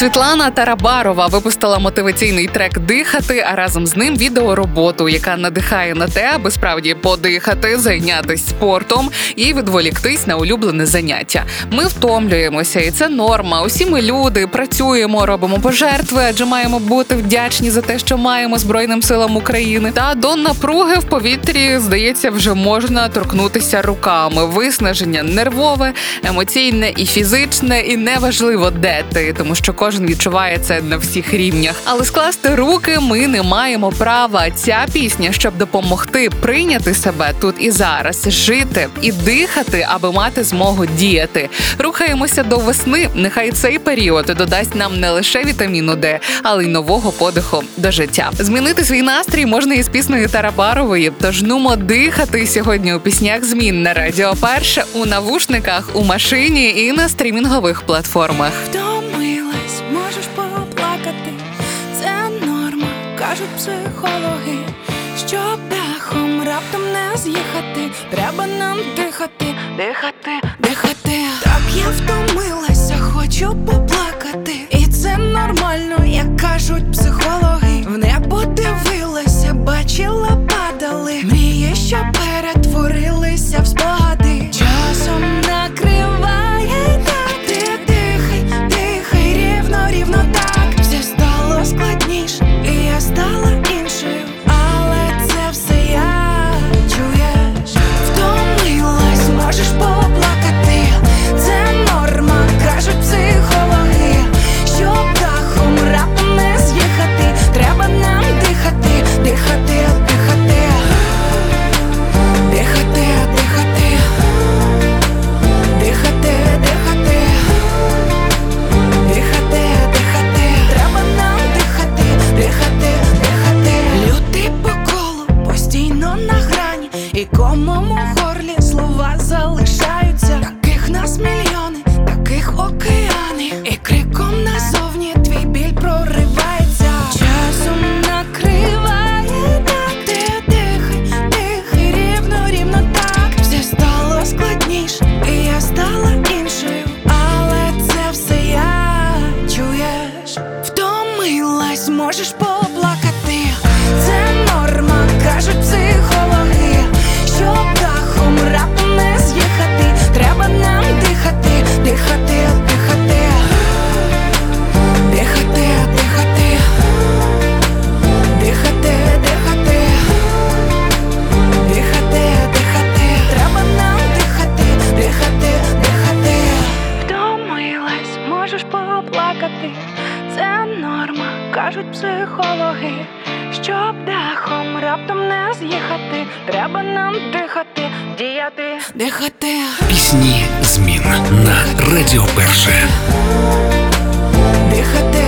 Світлана Тарабарова випустила мотиваційний трек Дихати, а разом з ним відеороботу, яка надихає на те, аби справді подихати, зайнятися спортом і відволіктись на улюблене заняття. Ми втомлюємося, і це норма. Усі ми люди працюємо, робимо пожертви, адже маємо бути вдячні за те, що маємо збройним силам України. Та до напруги в повітрі здається, вже можна торкнутися руками. Виснаження нервове, емоційне і фізичне, і неважливо, де ти, тому що кожен відчуває це на всіх рівнях. Але скласти руки ми не маємо права. Ця пісня, щоб допомогти прийняти себе тут і зараз, жити і дихати, аби мати змогу діяти. Рухаємося до весни. Нехай цей період додасть нам не лише вітаміну Д, але й нового подиху до життя. Змінити свій настрій можна із піснею Тарабарової. Тож нумо дихати сьогодні у піснях змін на радіо перше у навушниках, у машині і на стрімінгових платформах. Психологи. Щоб дахом раптом не з'їхати, треба нам дихати, дихати, дихати. Так я втомилася, хочу поплакати. Комом горлі слова залишаються. Таких нас мільйони, таких океани, і криком назовні твій біль проривається. Часом накриває так, ти дихай, дихай, рівно, рівно так. Все стало складніше, і я стала іншою. Але це все я чуєш. Втомилась, можеш поплакати. Кажуть психологи. Щоб дахом раптом не з'їхати. Треба нам дихати, діяти, дихати. Пісні змін на Радіо Перше. Дихати,